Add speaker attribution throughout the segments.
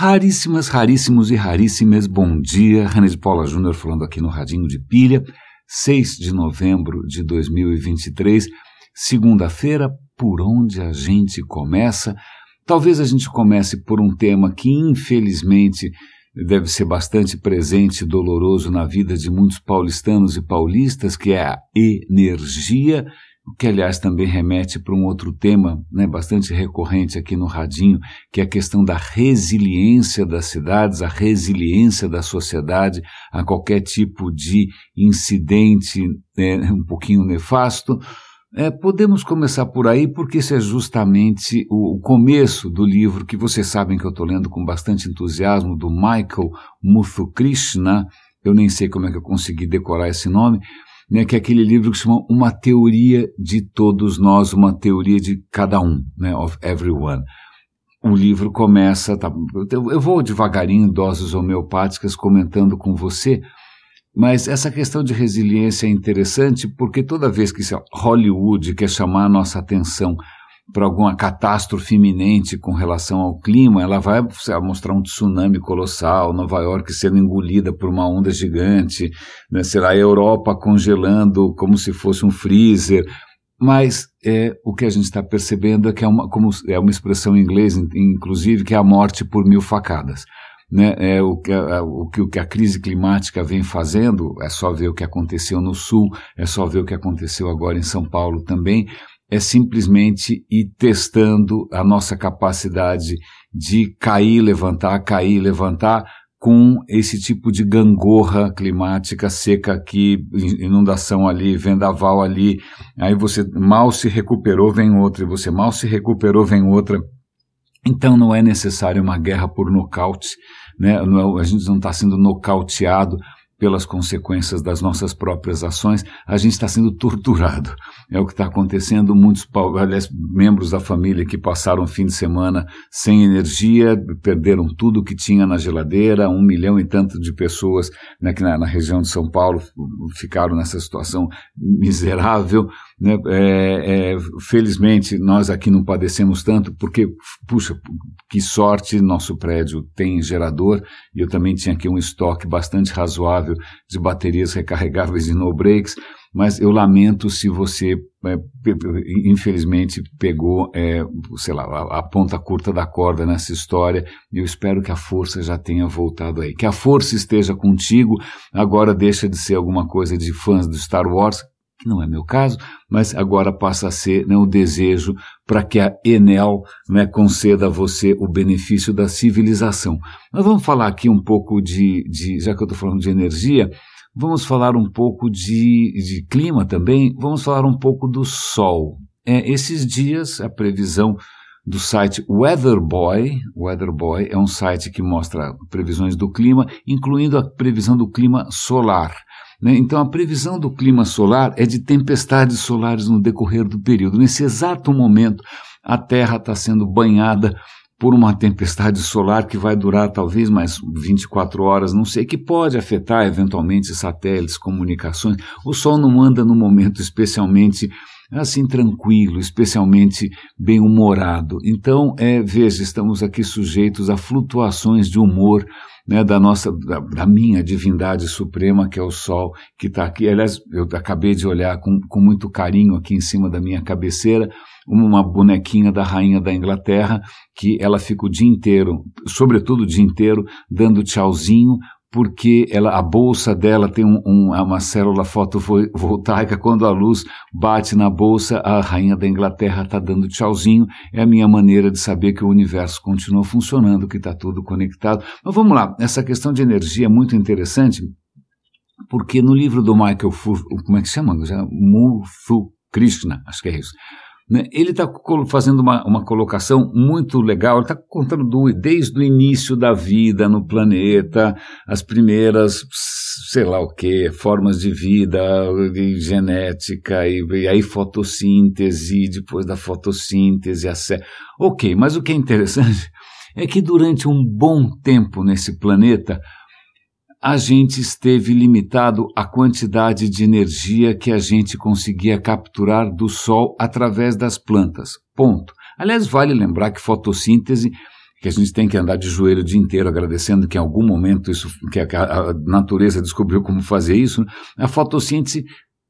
Speaker 1: Raríssimas, raríssimos e raríssimas, bom dia. De Paula Júnior falando aqui no Radinho de Pilha, 6 de novembro de 2023, segunda-feira, por onde a gente começa? Talvez a gente comece por um tema que, infelizmente, deve ser bastante presente e doloroso na vida de muitos paulistanos e paulistas, que é a energia que aliás também remete para um outro tema né, bastante recorrente aqui no Radinho, que é a questão da resiliência das cidades, a resiliência da sociedade a qualquer tipo de incidente né, um pouquinho nefasto. É, podemos começar por aí, porque esse é justamente o, o começo do livro que vocês sabem que eu estou lendo com bastante entusiasmo, do Michael Muthukrishna. Eu nem sei como é que eu consegui decorar esse nome, né, que é aquele livro que se chama Uma Teoria de Todos Nós, uma teoria de cada um, né, of everyone. O livro começa, tá, eu vou devagarinho, doses homeopáticas, comentando com você, mas essa questão de resiliência é interessante porque toda vez que Hollywood quer chamar a nossa atenção para alguma catástrofe iminente com relação ao clima, ela vai mostrar um tsunami colossal, Nova York sendo engolida por uma onda gigante, né? será a Europa congelando como se fosse um freezer. Mas é, o que a gente está percebendo é que é uma, como é uma expressão em inglês, inclusive, que é a morte por mil facadas. Né, é o que, o, que, o que a crise climática vem fazendo, é só ver o que aconteceu no Sul, é só ver o que aconteceu agora em São Paulo também, é simplesmente ir testando a nossa capacidade de cair, levantar, cair, levantar com esse tipo de gangorra climática seca aqui, inundação ali, vendaval ali, aí você mal se recuperou, vem outra, e você mal se recuperou, vem outra. Então não é necessário uma guerra por nocaute, né? É, a gente não está sendo nocauteado pelas consequências das nossas próprias ações, a gente está sendo torturado. É o que está acontecendo. Muitos, aliás, membros da família que passaram o fim de semana sem energia, perderam tudo que tinha na geladeira, um milhão e tanto de pessoas né, que na, na região de São Paulo ficaram nessa situação miserável. Né? É, é, felizmente, nós aqui não padecemos tanto, porque, puxa, que sorte, nosso prédio tem gerador, e eu também tinha aqui um estoque bastante razoável de baterias recarregáveis e no-breaks, mas eu lamento se você, é, infelizmente, pegou, é, sei lá, a, a, ponta curta da corda nessa história. Eu espero que a força já tenha voltado aí. Que a força esteja contigo, agora deixa de ser alguma coisa de fãs do Star Wars, que não é meu caso, mas agora passa a ser né, o desejo para que a Enel né, conceda a você o benefício da civilização. Nós vamos falar aqui um pouco de, de já que eu estou falando de energia, vamos falar um pouco de, de clima também, vamos falar um pouco do sol. É, esses dias, a previsão do site Weatherboy. Weatherboy é um site que mostra previsões do clima, incluindo a previsão do clima solar. Né? Então, a previsão do clima solar é de tempestades solares no decorrer do período. Nesse exato momento, a Terra está sendo banhada por uma tempestade solar que vai durar talvez mais 24 horas, não sei, que pode afetar eventualmente satélites, comunicações. O Sol não anda no momento especialmente assim tranquilo, especialmente bem-humorado. Então, é, veja, estamos aqui sujeitos a flutuações de humor né, da nossa, da, da, minha divindade suprema, que é o Sol, que está aqui. Aliás, eu acabei de olhar com, com muito carinho aqui em cima da minha cabeceira, uma bonequinha da rainha da Inglaterra, que ela fica o dia inteiro, sobretudo o dia inteiro, dando tchauzinho, porque ela, a bolsa dela tem um, um, uma célula fotovoltaica. Quando a luz bate na bolsa, a rainha da Inglaterra está dando tchauzinho. É a minha maneira de saber que o universo continua funcionando, que está tudo conectado. Mas vamos lá, essa questão de energia é muito interessante, porque no livro do Michael Fu, como é que chama? Muthu Krishna, acho que é isso. Né? Ele está fazendo uma, uma colocação muito legal, ele está contando do, desde o início da vida no planeta, as primeiras, sei lá o que, formas de vida, genética, e, e aí fotossíntese, depois da fotossíntese, a sé... Ok, mas o que é interessante é que durante um bom tempo nesse planeta, a gente esteve limitado à quantidade de energia que a gente conseguia capturar do Sol através das plantas. Ponto. Aliás, vale lembrar que fotossíntese que a gente tem que andar de joelho o dia inteiro agradecendo que em algum momento isso, que a, a natureza descobriu como fazer isso, a fotossíntese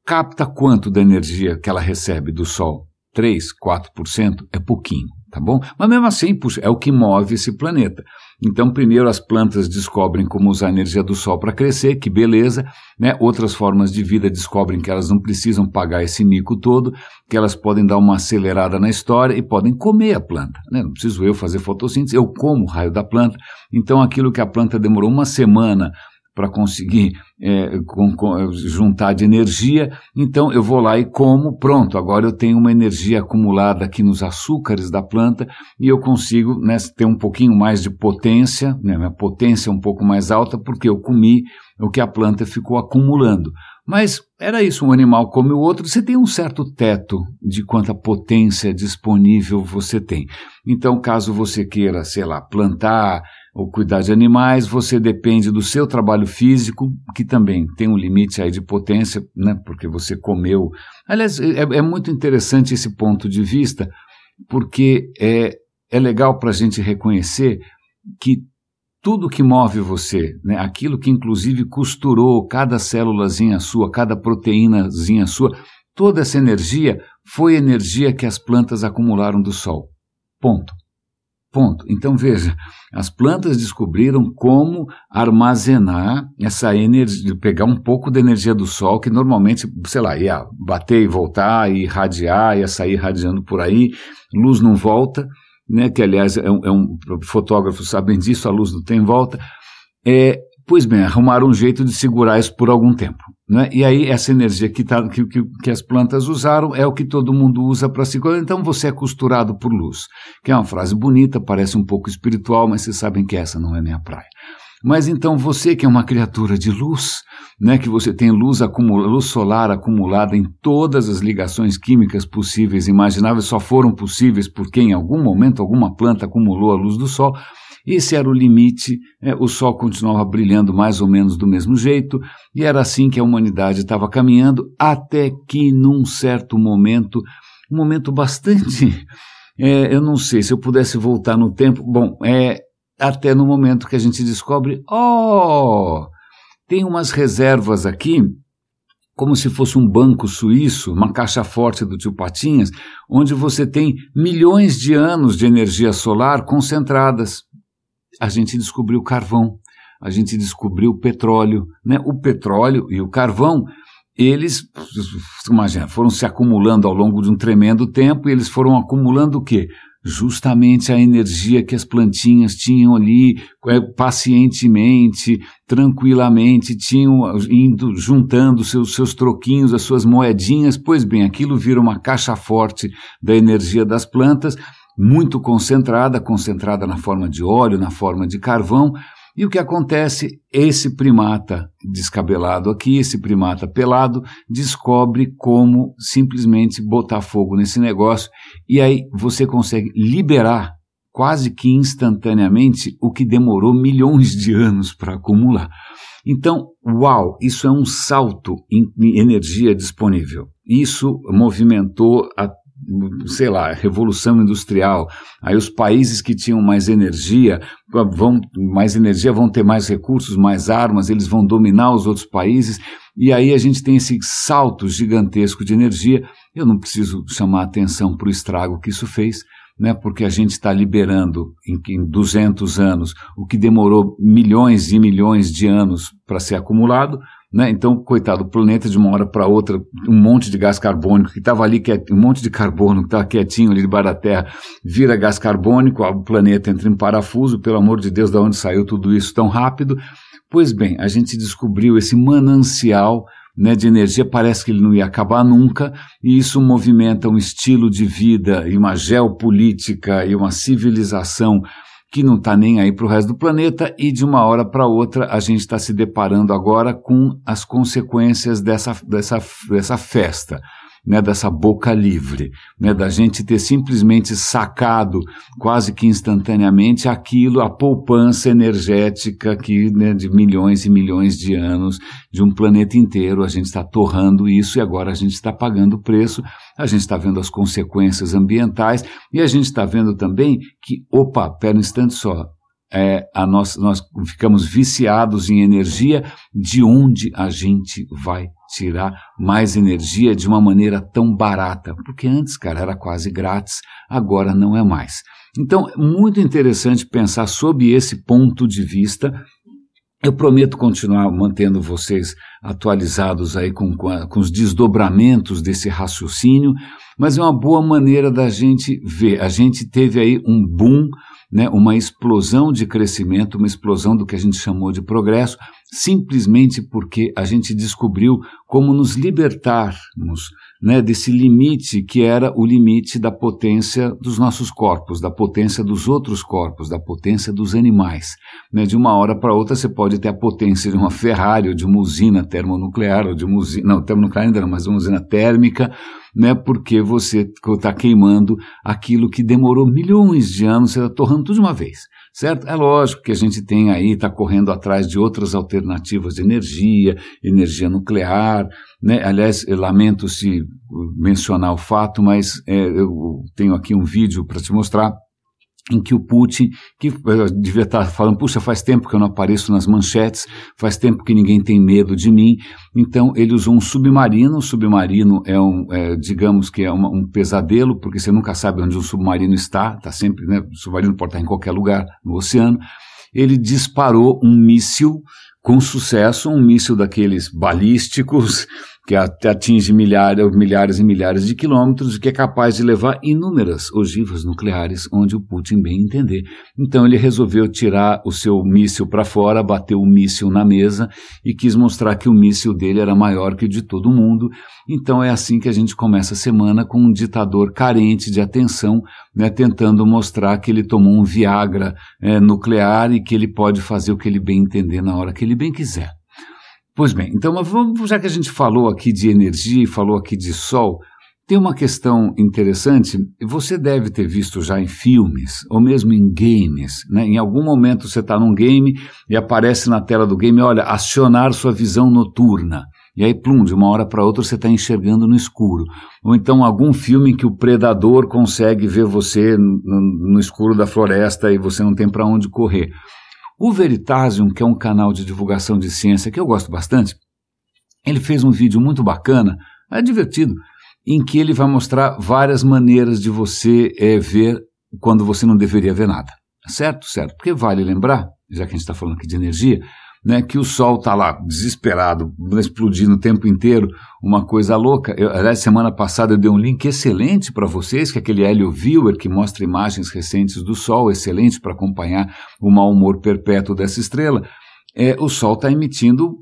Speaker 1: capta quanto da energia que ela recebe do Sol? 3, 4% é pouquinho, tá bom? Mas mesmo assim, puxa, é o que move esse planeta. Então, primeiro as plantas descobrem como usar a energia do Sol para crescer, que beleza, né? Outras formas de vida descobrem que elas não precisam pagar esse mico todo, que elas podem dar uma acelerada na história e podem comer a planta, né? Não preciso eu fazer fotossíntese, eu como o raio da planta. Então, aquilo que a planta demorou uma semana para conseguir é, com, com, juntar de energia, então eu vou lá e como, pronto, agora eu tenho uma energia acumulada aqui nos açúcares da planta e eu consigo né, ter um pouquinho mais de potência, né, minha potência é um pouco mais alta, porque eu comi o que a planta ficou acumulando. Mas era isso, um animal come o outro, você tem um certo teto de quanta potência disponível você tem. Então, caso você queira, sei lá, plantar ou cuidar de animais, você depende do seu trabalho físico, que também tem um limite aí de potência, né, porque você comeu. Aliás, é, é muito interessante esse ponto de vista, porque é, é legal para a gente reconhecer que tudo que move você, né, aquilo que inclusive costurou cada célulazinha sua, cada proteínazinha sua, toda essa energia foi energia que as plantas acumularam do sol. Ponto. Ponto. Então veja, as plantas descobriram como armazenar essa energia, pegar um pouco da energia do sol, que normalmente, sei lá, ia bater e voltar, e irradiar, ia sair irradiando por aí, luz não volta, né? Que aliás é um, é um fotógrafo sabem disso, a luz não tem volta. É, pois bem, arrumaram um jeito de segurar isso por algum tempo. Né? E aí, essa energia que, tá, que, que, que, as plantas usaram é o que todo mundo usa para se Então, você é costurado por luz. Que é uma frase bonita, parece um pouco espiritual, mas vocês sabem que essa não é minha praia. Mas então, você que é uma criatura de luz, né, que você tem luz, acumula, luz solar acumulada em todas as ligações químicas possíveis e imagináveis, só foram possíveis porque em algum momento alguma planta acumulou a luz do Sol. Esse era o limite, é, o Sol continuava brilhando mais ou menos do mesmo jeito, e era assim que a humanidade estava caminhando, até que num certo momento, um momento bastante. É, eu não sei se eu pudesse voltar no tempo. Bom, é até no momento que a gente descobre: oh, tem umas reservas aqui como se fosse um banco suíço, uma caixa forte do tio Patinhas, onde você tem milhões de anos de energia solar concentradas a gente descobriu carvão, a gente descobriu petróleo. Né? O petróleo e o carvão, eles, imagina, foram se acumulando ao longo de um tremendo tempo e eles foram acumulando o quê? Justamente a energia que as plantinhas tinham ali, é, pacientemente, tranquilamente, tinham indo juntando seus, seus troquinhos, as suas moedinhas. Pois bem, aquilo vira uma caixa forte da energia das plantas muito concentrada, concentrada na forma de óleo, na forma de carvão. E o que acontece? Esse primata descabelado aqui, esse primata pelado, descobre como simplesmente botar fogo nesse negócio e aí você consegue liberar quase que instantaneamente o que demorou milhões de anos para acumular. Então, uau, isso é um salto em energia disponível. Isso movimentou a sei lá, revolução industrial. Aí os países que tinham mais energia vão mais energia vão ter mais recursos, mais armas, eles vão dominar os outros países. E aí a gente tem esse salto gigantesco de energia. Eu não preciso chamar atenção para o estrago que isso fez, né? Porque a gente está liberando em, em 200 anos o que demorou milhões e milhões de anos para ser acumulado né? Então, coitado, o planeta de uma hora para outra, um monte de gás carbônico que estava ali, um monte de carbono que estava quietinho ali debaixo da Terra, vira gás carbônico, o planeta entra em parafuso, pelo amor de Deus, da onde saiu tudo isso tão rápido? Pois bem, a gente descobriu esse manancial né, de energia, parece que ele não ia acabar nunca, e isso movimenta um estilo de vida e uma geopolítica e uma civilização que não está nem aí para o resto do planeta e de uma hora para outra a gente está se deparando agora com as consequências dessa, dessa, dessa festa. Né, dessa boca livre, né, da gente ter simplesmente sacado quase que instantaneamente aquilo, a poupança energética que né, de milhões e milhões de anos de um planeta inteiro, a gente está torrando isso e agora a gente está pagando o preço, a gente está vendo as consequências ambientais e a gente está vendo também que, opa, pera um instante só, é, a nós, nós ficamos viciados em energia, de onde a gente vai tirar mais energia de uma maneira tão barata? Porque antes, cara, era quase grátis, agora não é mais. Então, muito interessante pensar sob esse ponto de vista. Eu prometo continuar mantendo vocês atualizados aí com, com, os desdobramentos desse raciocínio, mas é uma boa maneira da gente ver. A gente teve aí um boom né, uma explosão de crescimento, uma explosão do que a gente chamou de progresso, simplesmente porque a gente descobriu como nos libertarmos né, desse limite que era o limite da potência dos nossos corpos, da potência dos outros corpos, da potência dos animais. Né, de uma hora para outra você pode ter a potência de uma Ferrari, ou de uma usina termonuclear, ou de uma usina, não, termonuclear ainda não, mas uma usina térmica, né, porque você está queimando aquilo que demorou milhões de anos, você está torrando tudo de uma vez, certo? É lógico que a gente tem aí, está correndo atrás de outras alternativas de energia, energia nuclear, né? Aliás, lamento se mencionar o fato, mas é, eu tenho aqui um vídeo para te mostrar em que o Putin, que eh, devia estar falando, puxa, faz tempo que eu não apareço nas manchetes, faz tempo que ninguém tem medo de mim, então ele usou um submarino, o submarino é um, é, digamos que é uma, um pesadelo, porque você nunca sabe onde um submarino está, está sempre, né, o submarino pode estar em qualquer lugar no oceano, ele disparou um míssil com sucesso, um míssil daqueles balísticos que atinge milhares, milhares e milhares de quilômetros e que é capaz de levar inúmeras ogivas nucleares onde o Putin bem entender. Então ele resolveu tirar o seu míssil para fora, bateu o míssil na mesa e quis mostrar que o míssil dele era maior que o de todo mundo. Então é assim que a gente começa a semana com um ditador carente de atenção, né, tentando mostrar que ele tomou um Viagra é, nuclear e que ele pode fazer o que ele bem entender na hora que ele bem quiser. Pois bem, então vamos, já que a gente falou aqui de energia falou aqui de sol, tem uma questão interessante. Você deve ter visto já em filmes, ou mesmo em games. Né? Em algum momento você está num game e aparece na tela do game, olha, acionar sua visão noturna. E aí, plum, de uma hora para outra você está enxergando no escuro. Ou então algum filme em que o predador consegue ver você no, no escuro da floresta e você não tem para onde correr. O Veritasium, que é um canal de divulgação de ciência que eu gosto bastante, ele fez um vídeo muito bacana, é divertido, em que ele vai mostrar várias maneiras de você é, ver quando você não deveria ver nada. Certo? Certo. Porque vale lembrar, já que a gente está falando aqui de energia, né, que o Sol está lá desesperado, explodindo o tempo inteiro, uma coisa louca. Eu, aliás, semana passada eu dei um link excelente para vocês, que é aquele Helio Viewer, que mostra imagens recentes do Sol, excelente para acompanhar o mau humor perpétuo dessa estrela. É, o Sol está emitindo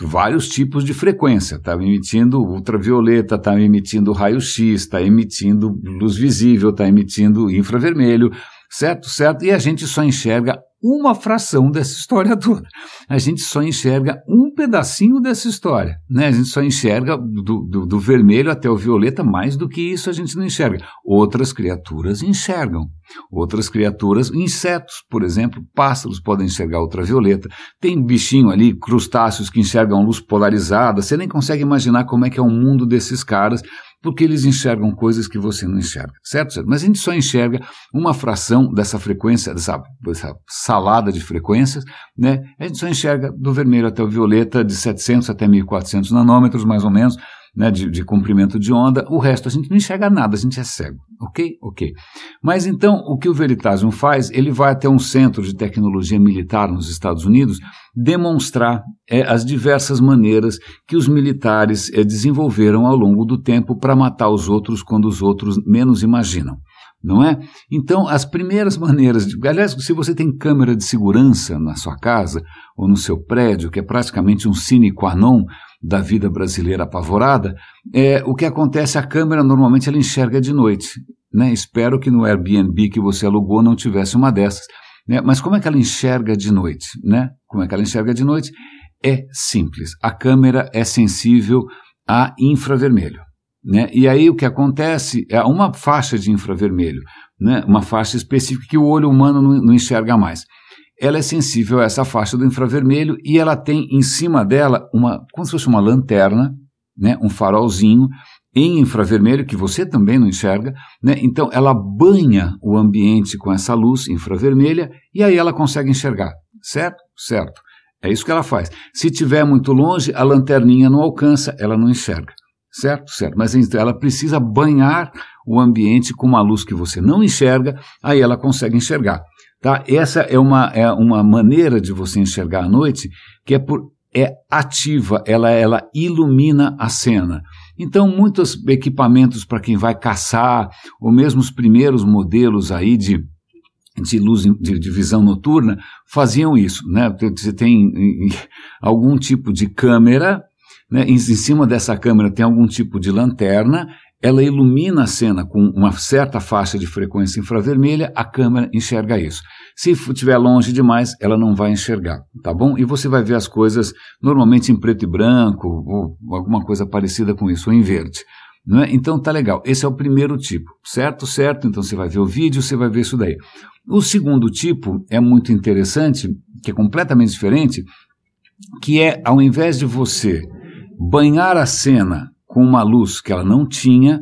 Speaker 1: vários tipos de frequência, está emitindo ultravioleta, está emitindo raio-x, está emitindo luz visível, está emitindo infravermelho, certo? Certo? E a gente só enxerga uma fração dessa história toda. A gente só enxerga um pedacinho dessa história. Né? A gente só enxerga do, do, do, vermelho até o violeta, mais do que isso a gente não enxerga. Outras criaturas enxergam. Outras criaturas, insetos, por exemplo, pássaros podem enxergar ultravioleta. Tem bichinho ali, crustáceos que enxergam luz polarizada. Você nem consegue imaginar como é que é o mundo desses caras porque eles enxergam coisas que você não enxerga, certo? certo? Mas a gente só enxerga uma fração dessa frequência, dessa, dessa salada de frequências, né? A gente só enxerga do vermelho até o violeta, de 700 até 1400 nanômetros, mais ou menos, né, de, de, comprimento de onda, o resto a gente não enxerga nada, a gente é cego, ok? Ok. Mas então, o que o Veritasium faz, ele vai até um centro de tecnologia militar nos Estados Unidos demonstrar é, as diversas maneiras que os militares é, desenvolveram ao longo do tempo para matar os outros quando os outros menos imaginam não é? Então, as primeiras maneiras, de, aliás, se você tem câmera de segurança na sua casa ou no seu prédio, que é praticamente um sine qua non da vida brasileira apavorada, é, o que acontece, a câmera normalmente ela enxerga de noite. Né? Espero que no Airbnb que você alugou não tivesse uma dessas. Né? Mas como é que ela enxerga de noite? Né? Como é que ela enxerga de noite? É simples. A câmera é sensível a infravermelho. Né? E aí o que acontece é uma faixa de infravermelho, né? uma faixa específica que o olho humano não, não enxerga mais. Ela é sensível a essa faixa do infravermelho e ela tem em cima dela uma, como se fosse uma lanterna, né? um farolzinho em infravermelho, que você também não enxerga, né? então ela banha o ambiente com essa luz infravermelha e aí ela consegue enxergar, certo? Certo. É isso que ela faz. Se tiver muito longe, a lanterninha não alcança, ela não enxerga. Certo? Certo. Mas então, ela precisa banhar o ambiente com uma luz que você não enxerga, aí ela consegue enxergar. Tá? Essa é uma, é uma maneira de você enxergar à noite que é, por, é ativa, ela, ela ilumina a cena. Então, muitos equipamentos para quem vai caçar, ou mesmo os primeiros modelos aí de de luz de, de, visão noturna faziam isso, né? Você tem algum tipo de câmera, né? Em, em, cima dessa câmera tem algum tipo de lanterna, ela ilumina a cena com uma certa faixa de frequência infravermelha, a câmera enxerga isso. Se estiver longe demais, ela não vai enxergar, tá bom? E você vai ver as coisas normalmente em preto e branco, ou alguma coisa parecida com isso, ou em verde. É? Então tá legal. Esse é o primeiro tipo, certo? Certo. Então você vai ver o vídeo, você vai ver isso daí. O segundo tipo é muito interessante, que é completamente diferente, que é ao invés de você banhar a cena com uma luz que ela não tinha,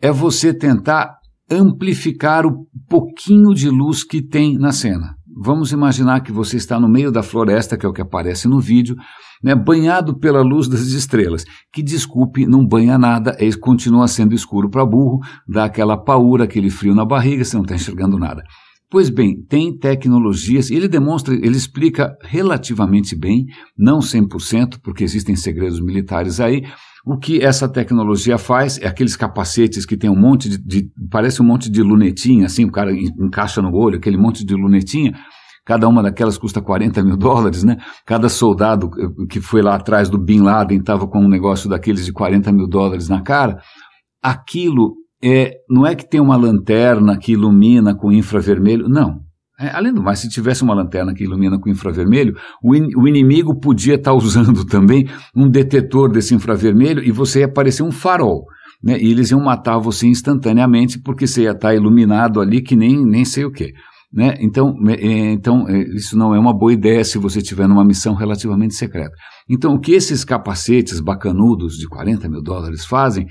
Speaker 1: é você tentar amplificar o pouquinho de luz que tem na cena. Vamos imaginar que você está no meio da floresta, que é o que aparece no vídeo, né, banhado pela luz das estrelas, que desculpe, não banha nada, é, continua sendo escuro para burro, dá aquela paura, aquele frio na barriga, você não está enxergando nada. Pois bem, tem tecnologias, ele demonstra, ele explica relativamente bem, não 100%, porque existem segredos militares aí. O que essa tecnologia faz é aqueles capacetes que tem um monte de, de parece um monte de lunetinha, assim, o cara encaixa no olho, aquele monte de lunetinha. Cada uma daquelas custa 40 mil dólares, né? Cada soldado que foi lá atrás do Bin Laden estava com um negócio daqueles de 40 mil dólares na cara. Aquilo é, não é que tem uma lanterna que ilumina com infravermelho, não. É, além do mais, se tivesse uma lanterna que ilumina com infravermelho, o, in, o inimigo podia estar tá usando também um detetor desse infravermelho e você ia parecer um farol. Né? E eles iam matar você instantaneamente porque você ia estar tá iluminado ali que nem, nem sei o quê. Né? Então, é, então, é, isso não é uma boa ideia se você estiver numa missão relativamente secreta. Então, o que esses capacetes bacanudos de 40 mil dólares fazem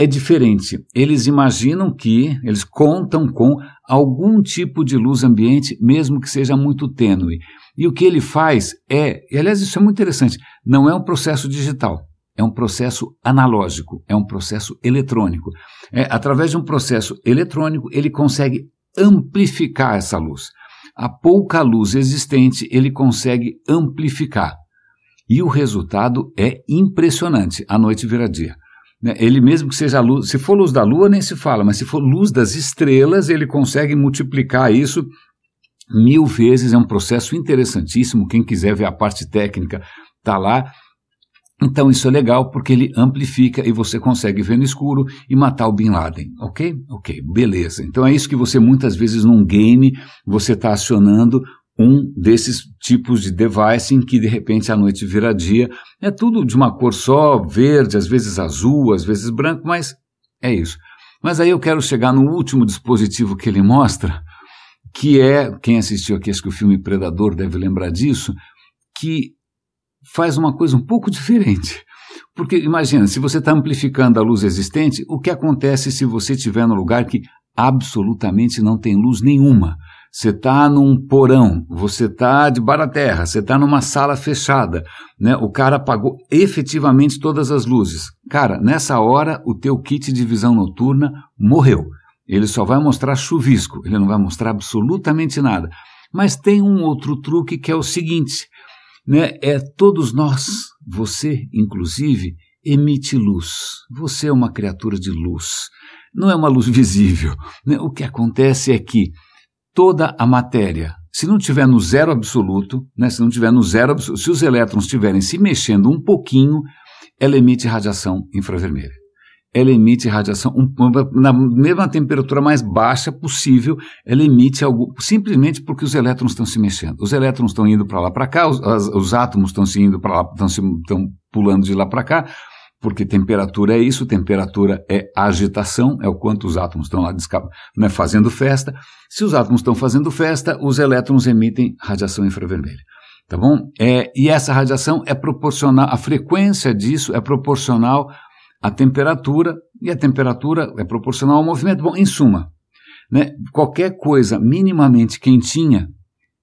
Speaker 1: é diferente. Eles imaginam que, eles contam com algum tipo de luz ambiente, mesmo que seja muito tênue. E o que ele faz é, e aliás, isso é muito interessante, não é um processo digital, é um processo analógico, é um processo eletrônico. É, através de um processo eletrônico, ele consegue amplificar essa luz. A pouca luz existente, ele consegue amplificar. E o resultado é impressionante. A noite vira dia. Né? Ele mesmo que seja luz, se for luz da lua nem se fala, mas se for luz das estrelas, ele consegue multiplicar isso mil vezes. É um processo interessantíssimo. Quem quiser ver a parte técnica está lá. Então isso é legal porque ele amplifica e você consegue ver no escuro e matar o Bin Laden, ok? Ok, beleza. Então é isso que você muitas vezes num game você está acionando um desses tipos de device em que de repente a noite vira dia. É tudo de uma cor só, verde, às vezes azul, às vezes branco, mas é isso. Mas aí eu quero chegar no último dispositivo que ele mostra, que é, quem assistiu aqui, acho que o filme Predador deve lembrar disso, que faz uma coisa um pouco diferente. Porque imagina, se você está amplificando a luz existente, o que acontece se você estiver no lugar que absolutamente não tem luz nenhuma? Você está num porão, você está de da terra, você está numa sala fechada, né? O cara apagou efetivamente todas as luzes. Cara, nessa hora o teu kit de visão noturna morreu. Ele só vai mostrar chuvisco, ele não vai mostrar absolutamente nada. Mas tem um outro truque que é o seguinte, né? É todos nós, você inclusive, emite luz. Você é uma criatura de luz. Não é uma luz visível. Né? O que acontece é que toda a matéria. Se não tiver no zero absoluto, né, se não tiver no zero absoluto, se os elétrons estiverem se mexendo um pouquinho, ela emite radiação infravermelha. Ela emite radiação um, na mesma temperatura mais baixa possível, ela emite algo simplesmente porque os elétrons estão se mexendo. Os elétrons estão indo para lá para cá, os, os, átomos estão se indo para lá, estão pulando de lá para cá, porque temperatura é isso, temperatura é agitação, é o quanto os átomos estão lá né, fazendo festa. Se os átomos estão fazendo festa, os elétrons emitem radiação infravermelha. Tá bom? É, e essa radiação é proporcional, a frequência disso é proporcional à temperatura, e a temperatura é proporcional ao movimento. Bom, em suma, né, qualquer coisa minimamente quentinha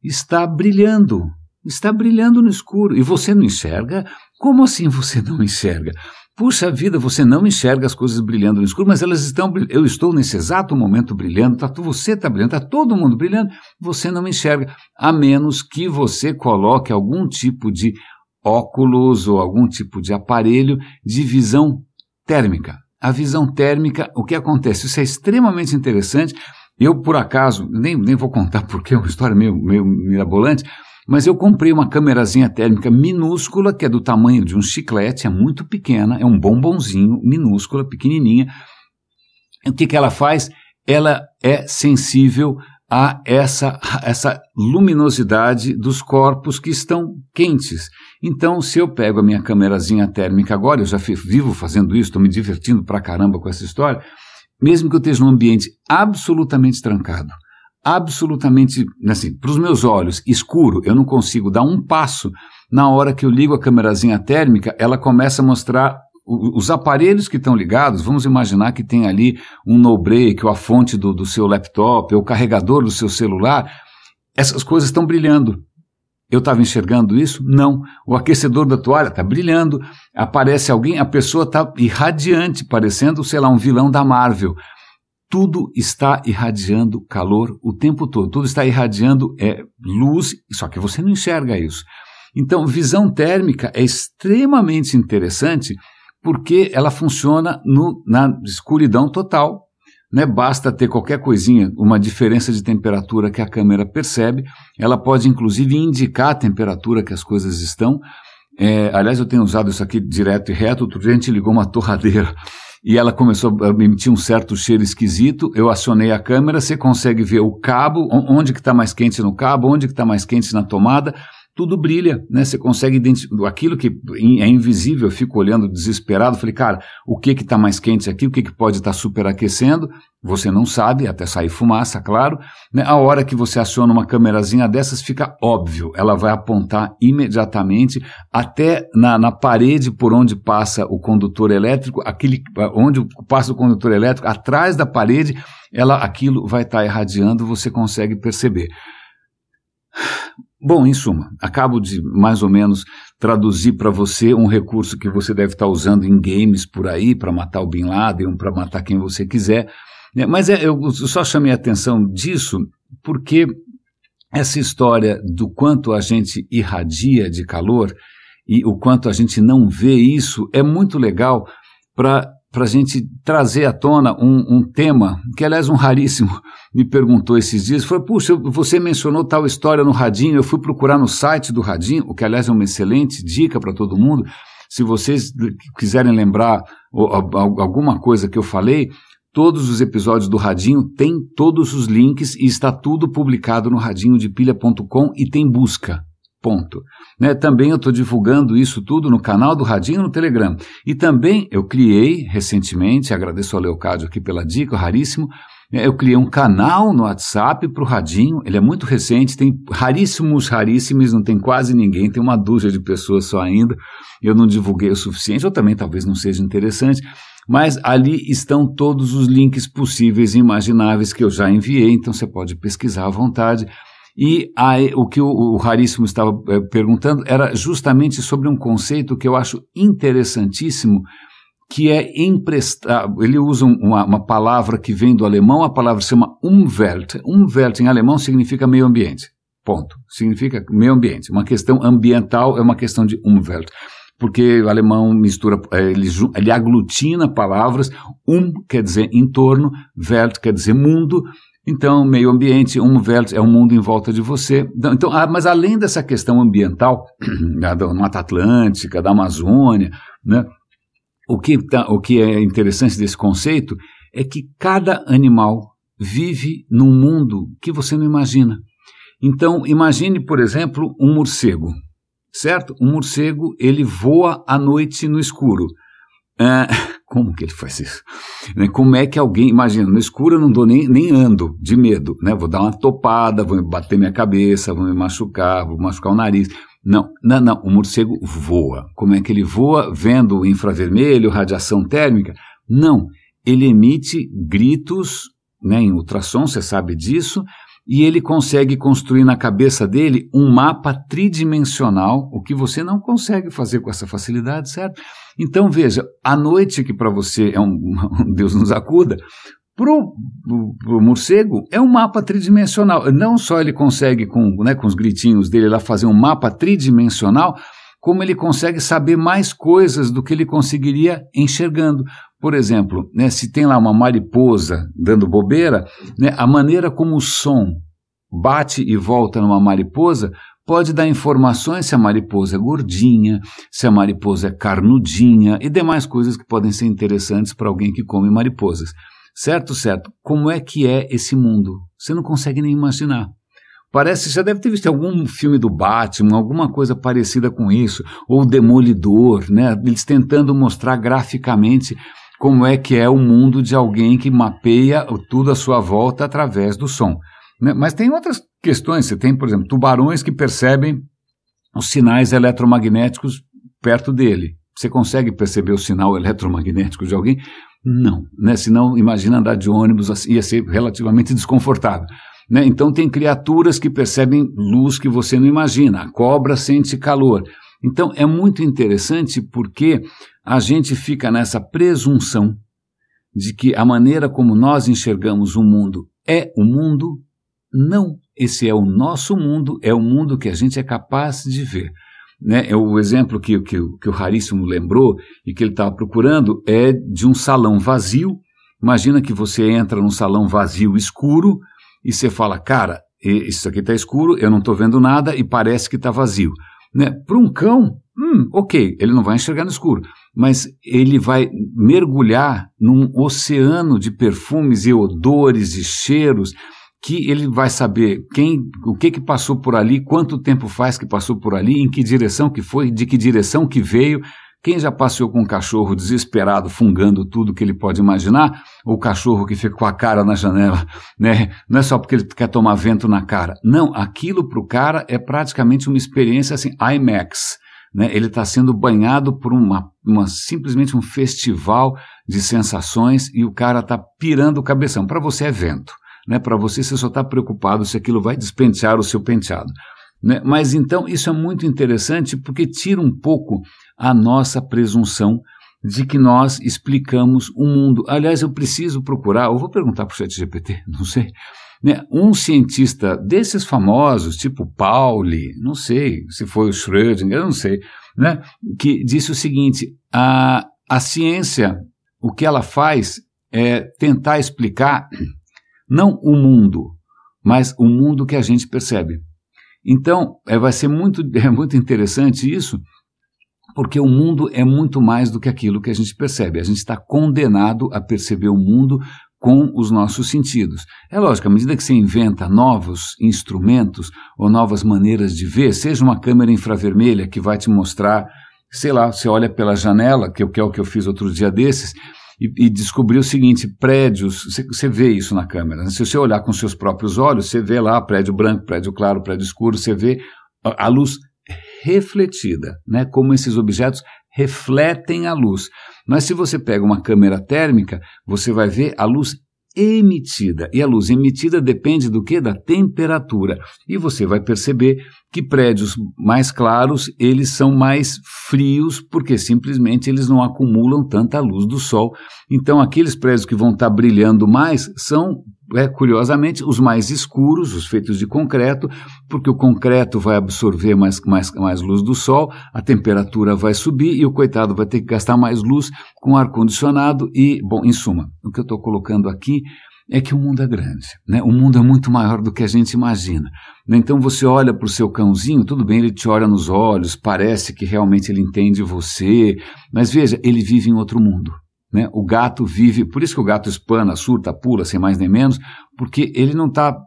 Speaker 1: está brilhando, está brilhando no escuro, e você não enxerga? Como assim você não enxerga? Puxa vida, você não enxerga as coisas brilhando no escuro, mas elas estão Eu estou nesse exato momento brilhando, tá, você está brilhando, está todo mundo brilhando, você não enxerga, a menos que você coloque algum tipo de óculos ou algum tipo de aparelho de visão térmica. A visão térmica, o que acontece? Isso é extremamente interessante. Eu, por acaso, nem, nem vou contar porque é uma história meio, meio mirabolante, mas eu comprei uma câmerazinha térmica minúscula, que é do tamanho de um chiclete, é muito pequena, é um bombonzinho, minúscula, pequenininha. O que, que ela faz? Ela é sensível a essa, essa luminosidade dos corpos que estão quentes. Então, se eu pego a minha câmerazinha térmica agora, eu já vivo fazendo isso, estou me divertindo pra caramba com essa história, mesmo que eu esteja num ambiente absolutamente trancado, absolutamente, assim, para os meus olhos, escuro, eu não consigo dar um passo. Na hora que eu ligo a câmerazinha térmica, ela começa a mostrar os aparelhos que estão ligados, vamos imaginar que tem ali um no-break, ou a fonte do, do seu laptop, ou o carregador do seu celular, essas coisas estão brilhando. Eu estava enxergando isso? Não. O aquecedor da toalha está brilhando. Aparece alguém, a pessoa está irradiante, parecendo, sei lá, um vilão da Marvel. Tudo está irradiando calor o tempo todo, tudo está irradiando é, luz, só que você não enxerga isso. Então, visão térmica é extremamente interessante porque ela funciona no, na escuridão total. Né? Basta ter qualquer coisinha, uma diferença de temperatura que a câmera percebe. Ela pode, inclusive, indicar a temperatura que as coisas estão. É, aliás, eu tenho usado isso aqui direto e reto. Outro dia a gente ligou uma torradeira e ela começou a emitir um certo cheiro esquisito. Eu acionei a câmera, você consegue ver o cabo, onde que está mais quente no cabo, onde que está mais quente na tomada. Tudo brilha, né? Você consegue identificar aquilo que é invisível. Eu fico olhando desesperado. Falei, cara, o que que está mais quente aqui? O que que pode estar tá superaquecendo? Você não sabe, até sair fumaça, claro. Né? A hora que você aciona uma câmerazinha dessas, fica óbvio. Ela vai apontar imediatamente até na, na parede por onde passa o condutor elétrico, aquele onde passa o condutor elétrico, atrás da parede, ela, aquilo vai estar tá irradiando, você consegue perceber. Bom, em suma, acabo de mais ou menos traduzir para você um recurso que você deve estar tá usando em games por aí para matar o Bin Laden, para matar quem você quiser. Né? Mas é, eu só chamei a atenção disso porque essa história do quanto a gente irradia de calor e o quanto a gente não vê isso é muito legal para para a gente trazer à tona um, um, tema que, aliás, um raríssimo me perguntou esses dias. Foi, puxa, você mencionou tal história no Radinho, eu fui procurar no site do Radinho, o que, aliás, é uma excelente dica para todo mundo. Se vocês quiserem lembrar alguma coisa que eu falei, todos os episódios do Radinho têm todos os links e está tudo publicado no radinhodepilha.com e tem busca. Ponto. Né? Também eu estou divulgando isso tudo no canal do Radinho no Telegram. E também eu criei recentemente, agradeço ao Leocádio aqui pela dica, raríssimo, né? eu criei um canal no WhatsApp para o Radinho, ele é muito recente, tem raríssimos, raríssimos, não tem quase ninguém, tem uma dúzia de pessoas só ainda, eu não divulguei o suficiente, ou também talvez não seja interessante, mas ali estão todos os links possíveis e imagináveis que eu já enviei, então você pode pesquisar à vontade. E o que o, o Raríssimo estava é, perguntando era justamente sobre um conceito que eu acho interessantíssimo, que é emprestar. Ele usa uma, uma, palavra que vem do alemão, a palavra se chama Umwelt. Umwelt em alemão significa meio ambiente. Ponto. Significa meio ambiente. Uma questão ambiental é uma questão de Umwelt. Porque o alemão mistura, eh, ele, ele aglutina palavras. Um quer dizer em torno, Welt quer dizer mundo, então, meio ambiente, um Umwelt é o mundo em volta de você. Então, então ah, mas além dessa questão ambiental, da Mata Atlântica, da Amazônia, né, o, que tá, o que é interessante desse conceito é que cada animal vive num mundo que você não imagina. Então, imagine, por exemplo, um morcego, certo? Um morcego, ele voa à noite no escuro. Ah, como que ele faz isso? Né, como é que alguém, imagina, no escuro eu não dou nem, nem ando de medo, né? Vou dar uma topada, vou bater minha cabeça, vou me machucar, vou machucar o nariz. Não, não, não, o morcego voa. Como é que ele voa? Vendo infravermelho, radiação térmica? Não, ele emite gritos né, em ultrassom, você sabe disso, e ele consegue construir na cabeça dele um mapa tridimensional, o que você não consegue fazer com essa facilidade, certo? Então veja, a noite que para você é um Deus nos acuda, para o morcego é um mapa tridimensional. Não só ele consegue com, né, com os gritinhos dele lá fazer um mapa tridimensional, como ele consegue saber mais coisas do que ele conseguiria enxergando. Por exemplo, né, se tem lá uma mariposa dando bobeira, né, a maneira como o som bate e volta numa mariposa pode dar informações se a mariposa é gordinha, se a mariposa é carnudinha e demais coisas que podem ser interessantes para alguém que come mariposas. Certo, certo. Como é que é esse mundo? Você não consegue nem imaginar. Parece, já deve ter visto algum filme do Batman, alguma coisa parecida com isso, ou Demolidor, né? Eles tentando mostrar graficamente como é que é o mundo de alguém que mapeia tudo à sua volta através do som. Né? Mas tem outras questões. Você tem, por exemplo, tubarões que percebem os sinais eletromagnéticos perto dele. Você consegue perceber o sinal eletromagnético de alguém? Não, né? Senão, imagina andar de ônibus, assim, ia ser relativamente desconfortável. Né? Então, tem criaturas que percebem luz que você não imagina. A cobra sente calor. Então, é muito interessante porque a gente fica nessa presunção de que a maneira como nós enxergamos o mundo é o mundo. Não, esse é o nosso mundo, é o mundo que a gente é capaz de ver. Né? É o exemplo que, que, que o Raríssimo lembrou e que ele estava procurando é de um salão vazio. Imagina que você entra num salão vazio escuro e você fala, cara, isso aqui está escuro, eu não estou vendo nada e parece que está vazio. Né? Para um cão, hum, ok, ele não vai enxergar no escuro mas ele vai mergulhar num oceano de perfumes e odores e cheiros que ele vai saber quem, o que que passou por ali, quanto tempo faz que passou por ali, em que direção que foi, de que direção que veio. Quem já passeou com um cachorro desesperado, fungando tudo que ele pode imaginar, ou cachorro que fica com a cara na janela, né? Não é só porque ele quer tomar vento na cara. Não, aquilo para o cara é praticamente uma experiência assim, IMAX né? Ele está sendo banhado por uma, uma, simplesmente um festival de sensações e o cara está pirando o cabeção. Para você é vento. Né? Para você, você só está preocupado se aquilo vai despentear o seu penteado. Né? Mas então isso é muito interessante porque tira um pouco a nossa presunção de que nós explicamos o mundo. Aliás, eu preciso procurar, eu vou perguntar para o chat GPT, não sei, né? Um cientista desses famosos, tipo Pauli, não sei se foi o Schrödinger, não sei, né? que disse o seguinte: a, a ciência, o que ela faz é tentar explicar não o mundo, mas o mundo que a gente percebe. Então, é, vai ser muito, é muito interessante isso, porque o mundo é muito mais do que aquilo que a gente percebe. A gente está condenado a perceber o mundo com os nossos sentidos. É lógico, à medida que você inventa novos instrumentos ou novas maneiras de ver, seja uma câmera infravermelha que vai te mostrar, sei lá, você olha pela janela, que é o que eu fiz outro dia desses, e, e o seguinte: prédios, você, você vê isso na câmera. Né? Se você olhar com seus próprios olhos, você vê lá prédio branco, prédio claro, prédio escuro, você vê a, a luz refletida, né? como esses objetos refletem a luz. Mas se você pega uma câmera térmica, você vai ver a luz emitida. E a luz emitida depende do que? Da temperatura. E você vai perceber que prédios mais claros, eles são mais frios, porque simplesmente eles não acumulam tanta luz do sol. Então, aqueles prédios que vão estar brilhando mais são é, curiosamente, os mais escuros, os feitos de concreto, porque o concreto vai absorver mais, mais, mais luz do sol, a temperatura vai subir e o coitado vai ter que gastar mais luz com ar-condicionado e, bom, em suma, o que eu estou colocando aqui é que o mundo é grande, né? O mundo é muito maior do que a gente imagina. Então você olha para o seu cãozinho, tudo bem, ele te olha nos olhos, parece que realmente ele entende você, mas veja, ele vive em outro mundo. Né? O gato vive, por isso que o gato espana, surta, pula, sem mais nem menos, porque ele não está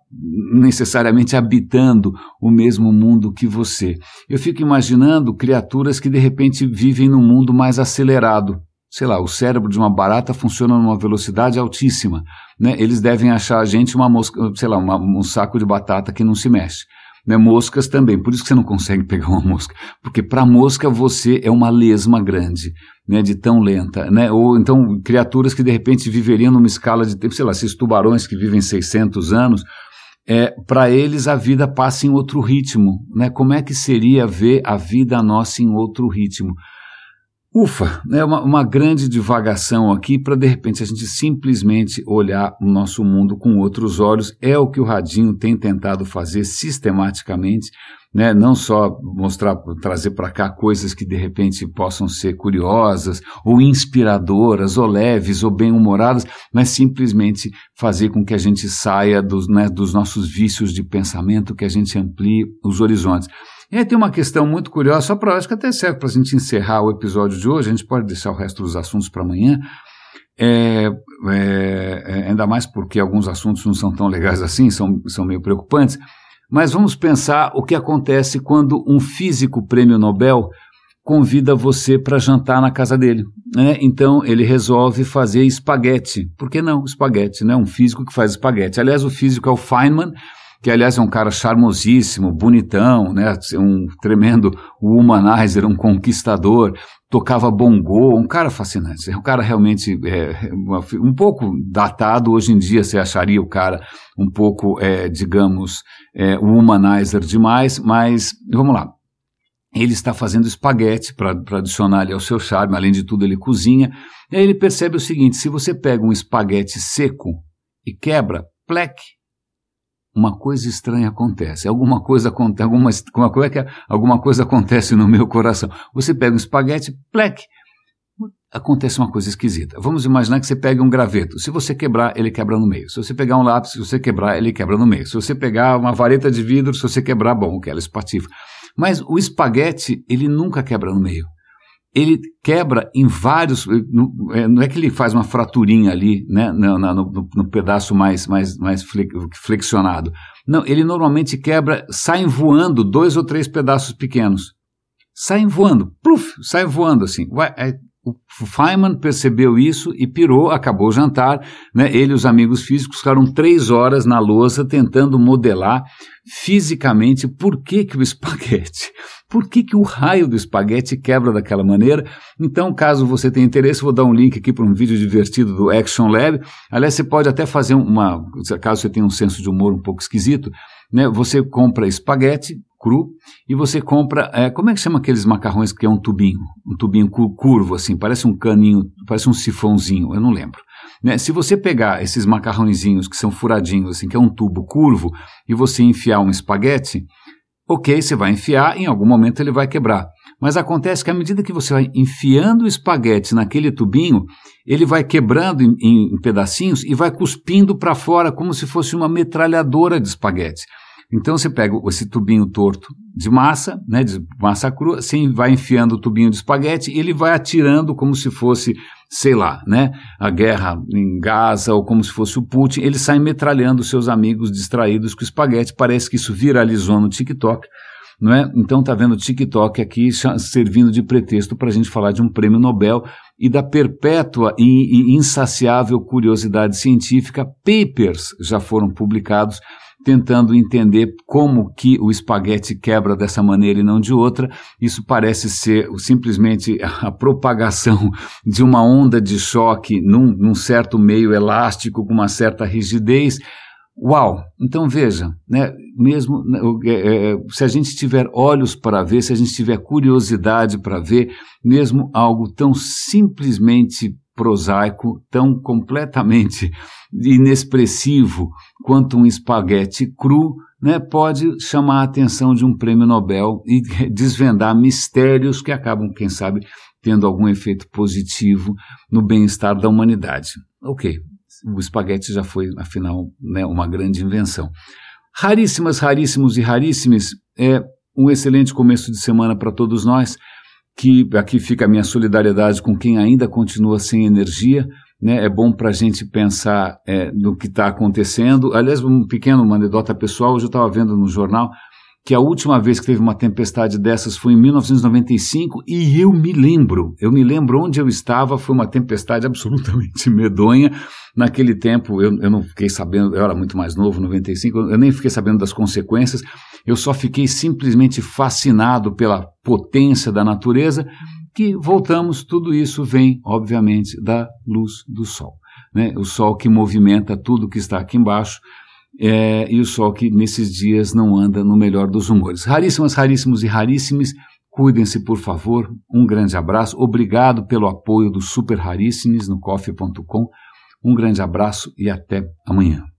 Speaker 1: necessariamente habitando o mesmo mundo que você. Eu fico imaginando criaturas que de repente vivem num mundo mais acelerado. Sei lá, o cérebro de uma barata funciona numa velocidade altíssima, né? Eles devem achar a gente uma mosca, sei lá, uma, um saco de batata que não se mexe. Né, moscas também, por isso que você não consegue pegar uma mosca, porque para mosca você é uma lesma grande, né, de tão lenta, né, ou então criaturas que de repente viveriam numa escala de tempo, sei lá, esses tubarões que vivem 600 anos, é, para eles a vida passa em outro ritmo, né, como é que seria ver a vida nossa em outro ritmo? Ufa, é uma, uma grande divagação aqui para de repente a gente simplesmente olhar o nosso mundo com outros olhos. É o que o Radinho tem tentado fazer sistematicamente, né? não só mostrar, trazer para cá coisas que de repente possam ser curiosas, ou inspiradoras, ou leves, ou bem-humoradas, mas simplesmente fazer com que a gente saia dos, né, dos nossos vícios de pensamento, que a gente amplie os horizontes. E aí tem uma questão muito curiosa, só para acho que até serve para a gente encerrar o episódio de hoje, a gente pode deixar o resto dos assuntos para amanhã. É, é, é, ainda mais porque alguns assuntos não são tão legais assim, são, são meio preocupantes. Mas vamos pensar o que acontece quando um físico prêmio Nobel convida você para jantar na casa dele. Né? Então ele resolve fazer espaguete. Por que não espaguete? Né? Um físico que faz espaguete. Aliás, o físico é o Feynman que aliás é um cara charmosíssimo, bonitão, né? um tremendo humanizer, um conquistador, tocava bongô, um cara fascinante, um cara realmente é, um pouco datado, hoje em dia você acharia o cara um pouco, é, digamos, é, humanizer demais, mas vamos lá, ele está fazendo espaguete para adicionar ali ao seu charme, além de tudo ele cozinha, e aí ele percebe o seguinte, se você pega um espaguete seco e quebra, pleque, uma coisa estranha acontece, alguma coisa acontece, alguma, como é que é? alguma coisa acontece no meu coração. Você pega um espaguete, plec, acontece uma coisa esquisita. Vamos imaginar que você pega um graveto. Se você quebrar, ele quebra no meio. Se você pegar um lápis, se você quebrar, ele quebra no meio. Se você pegar uma vareta de vidro, se você quebrar, bom, que ela espatifra. Mas o espaguete, ele nunca quebra no meio ele quebra em vários. É, não é que ele faz uma fraturinha ali, né, no, no, no pedaço mais, mais, mais flexionado. Não, ele normalmente quebra, saem voando dois ou três pedaços pequenos. Saem voando, pluf, sai voando assim. Vai, é, o Feynman percebeu isso e pirou, acabou o jantar. Né? Ele e os amigos físicos ficaram três horas na lousa tentando modelar fisicamente por que, que o espaguete, por que, que o raio do espaguete quebra daquela maneira. Então, caso você tenha interesse, vou dar um link aqui para um vídeo divertido do Action Lab. Aliás, você pode até fazer uma, caso você tenha um senso de humor um pouco esquisito, né? você compra espaguete, cru, e você compra, é, como é que chama aqueles macarrões que é um tubinho? Um tubinho curvo, assim, parece um caninho, parece um sifãozinho, eu não lembro. Né? Se você pegar esses macarrõezinhos que são furadinhos, assim, que é um tubo curvo, e você enfiar um espaguete, ok, você vai enfiar, em algum momento ele vai quebrar. Mas acontece que à medida que você vai enfiando o espaguete naquele tubinho, ele vai quebrando em, em pedacinhos e vai cuspindo para fora como se fosse uma metralhadora de espaguete. Então você pega esse tubinho torto de massa, né, de massa crua, assim vai enfiando o tubinho de espaguete e ele vai atirando como se fosse, sei lá, né, a guerra em Gaza ou como se fosse o Putin, ele sai metralhando seus amigos distraídos com espaguete. Parece que isso viralizou no TikTok. Não é? Então tá vendo o TikTok aqui servindo de pretexto para a gente falar de um prêmio Nobel e da perpétua e insaciável curiosidade científica. Papers já foram publicados tentando entender como que o espaguete quebra dessa maneira e não de outra. Isso parece ser simplesmente a propagação de uma onda de choque num, num certo meio elástico com uma certa rigidez. Uau! Então veja, né, mesmo né, é, é, se a gente tiver olhos para ver, se a gente tiver curiosidade para ver, mesmo algo tão simplesmente prosaico, tão completamente inexpressivo quanto um espaguete cru, né, pode chamar a atenção de um prêmio Nobel e desvendar mistérios que acabam, quem sabe, tendo algum efeito positivo no bem-estar da humanidade. Ok, o espaguete já foi, afinal, né, uma grande invenção. Raríssimas, raríssimos e raríssimes, é um excelente começo de semana para todos nós que aqui fica a minha solidariedade com quem ainda continua sem energia. Né? É bom para a gente pensar é, no que está acontecendo. Aliás, um pequeno, uma anedota pessoal, hoje eu estava vendo no jornal que a última vez que teve uma tempestade dessas foi em 1995 e eu me lembro, eu me lembro onde eu estava, foi uma tempestade absolutamente medonha. Naquele tempo eu, eu não fiquei sabendo, eu era muito mais novo, 95, eu nem fiquei sabendo das consequências, eu só fiquei simplesmente fascinado pela potência da natureza, que voltamos, tudo isso vem, obviamente, da luz do sol. Né? O sol que movimenta tudo que está aqui embaixo, é, e o sol que nesses dias não anda no melhor dos humores. Raríssimas, raríssimos e raríssimos, cuidem-se por favor. Um grande abraço, obrigado pelo apoio do Super Raríssimos no coffee.com. Um grande abraço e até amanhã.